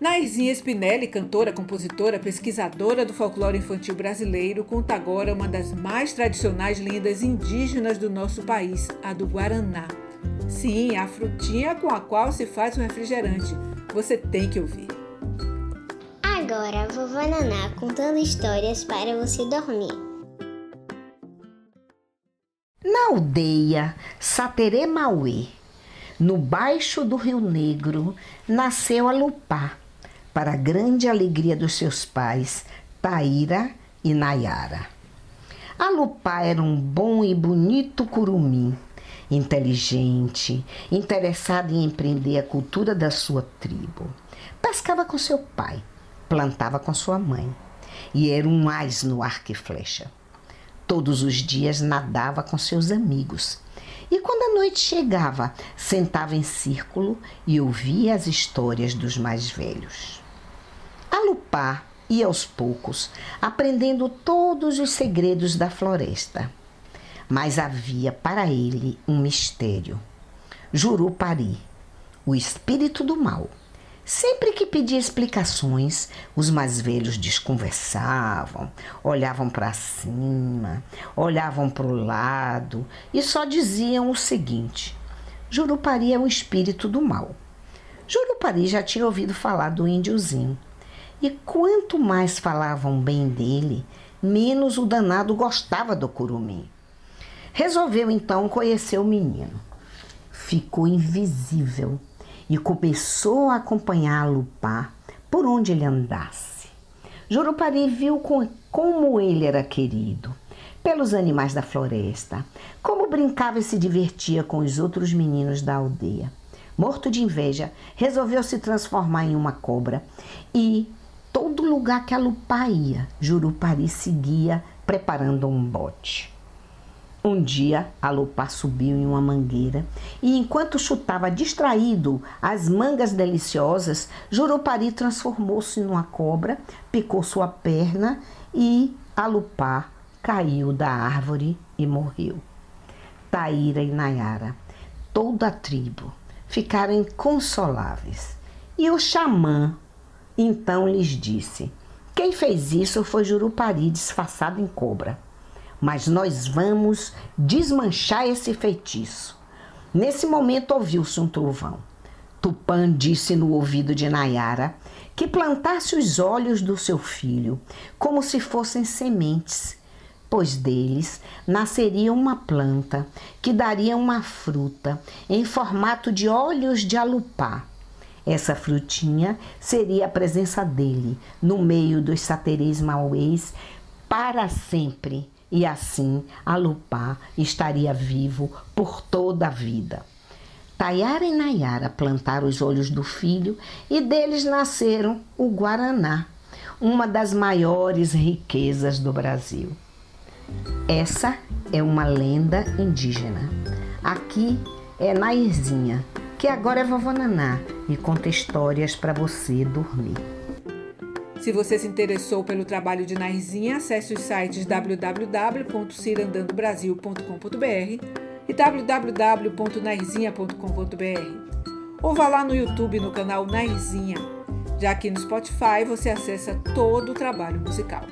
Nairzinha Spinelli, cantora, compositora, pesquisadora do folclore infantil brasileiro, conta agora uma das mais tradicionais lendas indígenas do nosso país, a do Guaraná. Sim, a frutinha com a qual se faz o refrigerante. Você tem que ouvir. Agora, vovó Naná contando histórias para você dormir. Na aldeia Sateremauê, no baixo do Rio Negro, nasceu a Lupá, para a grande alegria dos seus pais, Taíra e Nayara. A Lupá era um bom e bonito curumim, inteligente, interessado em empreender a cultura da sua tribo. Pescava com seu pai, plantava com sua mãe e era um mais no arco e flecha. Todos os dias nadava com seus amigos. E quando a noite chegava, sentava em círculo e ouvia as histórias dos mais velhos a lupar e aos poucos, aprendendo todos os segredos da floresta. Mas havia para ele um mistério. Jurupari, o espírito do mal. Sempre que pedia explicações, os mais velhos desconversavam, olhavam para cima, olhavam para o lado e só diziam o seguinte: Jurupari é o espírito do mal. Jurupari já tinha ouvido falar do índiozinho e quanto mais falavam bem dele, menos o danado gostava do curumim. Resolveu então conhecer o menino. Ficou invisível e começou a acompanhar Lupá por onde ele andasse. Jurupari viu como ele era querido pelos animais da floresta, como brincava e se divertia com os outros meninos da aldeia. Morto de inveja, resolveu se transformar em uma cobra e lugar que a ia, Jurupari seguia preparando um bote. Um dia, a subiu em uma mangueira e, enquanto chutava distraído as mangas deliciosas, Jurupari transformou-se numa cobra, picou sua perna e a caiu da árvore e morreu. Taíra e Nayara, toda a tribo, ficaram inconsoláveis. E o xamã então lhes disse: Quem fez isso foi Jurupari disfarçado em cobra. Mas nós vamos desmanchar esse feitiço. Nesse momento ouviu-se um trovão. Tupã disse no ouvido de Nayara que plantasse os olhos do seu filho como se fossem sementes, pois deles nasceria uma planta que daria uma fruta em formato de olhos de alupá essa frutinha seria a presença dele no meio dos satereis mauês para sempre. E assim Alupá estaria vivo por toda a vida. Tayara e Nayara plantaram os olhos do filho e deles nasceram o Guaraná, uma das maiores riquezas do Brasil. Essa é uma lenda indígena. Aqui é Nairzinha, que agora é vovó Naná e conta histórias para você dormir. Se você se interessou pelo trabalho de Nairzinha, acesse os sites www.cirandandobrasil.com.br e www.nairzinha.com.br ou vá lá no YouTube no canal Nairzinha. Já aqui no Spotify você acessa todo o trabalho musical.